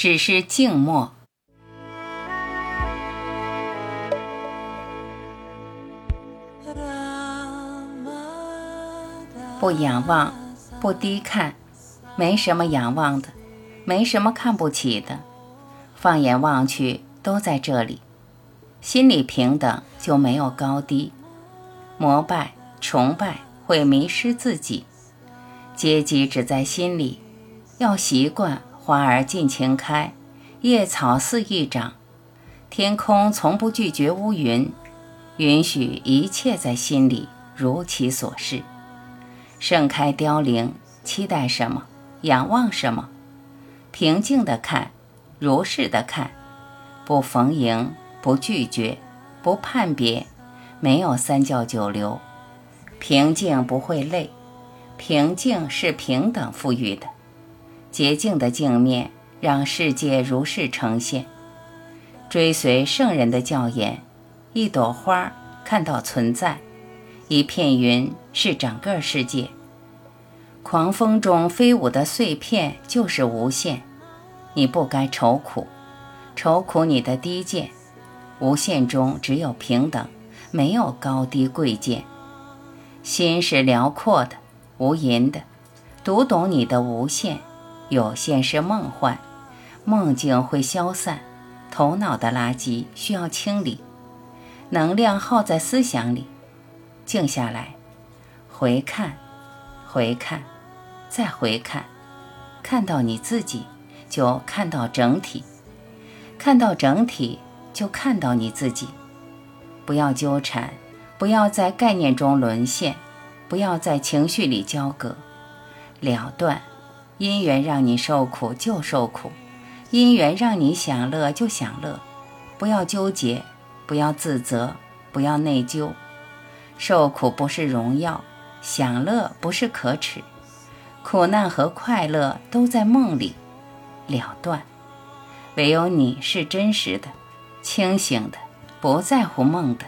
只是静默。不仰望，不低看，没什么仰望的，没什么看不起的。放眼望去，都在这里。心里平等，就没有高低。膜拜、崇拜会迷失自己。阶级只在心里。要习惯花儿尽情开，叶草肆意长。天空从不拒绝乌云，允许一切在心里如其所是。盛开凋零，期待什么？仰望什么？平静的看，如是的看，不逢迎，不拒绝，不判别，没有三教九流。平静不会累，平静是平等赋予的。洁净的镜面，让世界如是呈现。追随圣人的教言，一朵花看到存在。一片云是整个世界，狂风中飞舞的碎片就是无限。你不该愁苦，愁苦你的低贱。无限中只有平等，没有高低贵贱。心是辽阔的，无垠的，读懂你的无限。有限是梦幻，梦境会消散。头脑的垃圾需要清理，能量耗在思想里。静下来，回看，回看，再回看，看到你自己，就看到整体；看到整体，就看到你自己。不要纠缠，不要在概念中沦陷，不要在情绪里交割，了断。因缘让你受苦就受苦，因缘让你享乐就享乐，不要纠结，不要自责，不要内疚。受苦不是荣耀，享乐不是可耻，苦难和快乐都在梦里了断。唯有你是真实的、清醒的、不在乎梦的。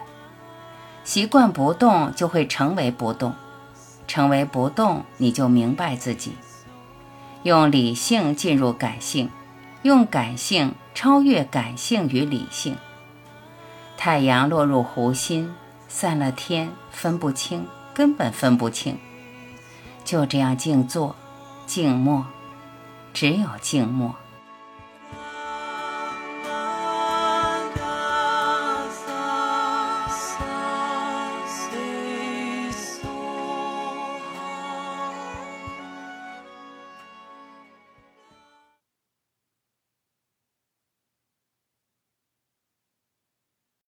习惯不动，就会成为不动；成为不动，你就明白自己。用理性进入感性，用感性超越感性与理性。太阳落入湖心。散了天，分不清，根本分不清。就这样静坐，静默，只有静默。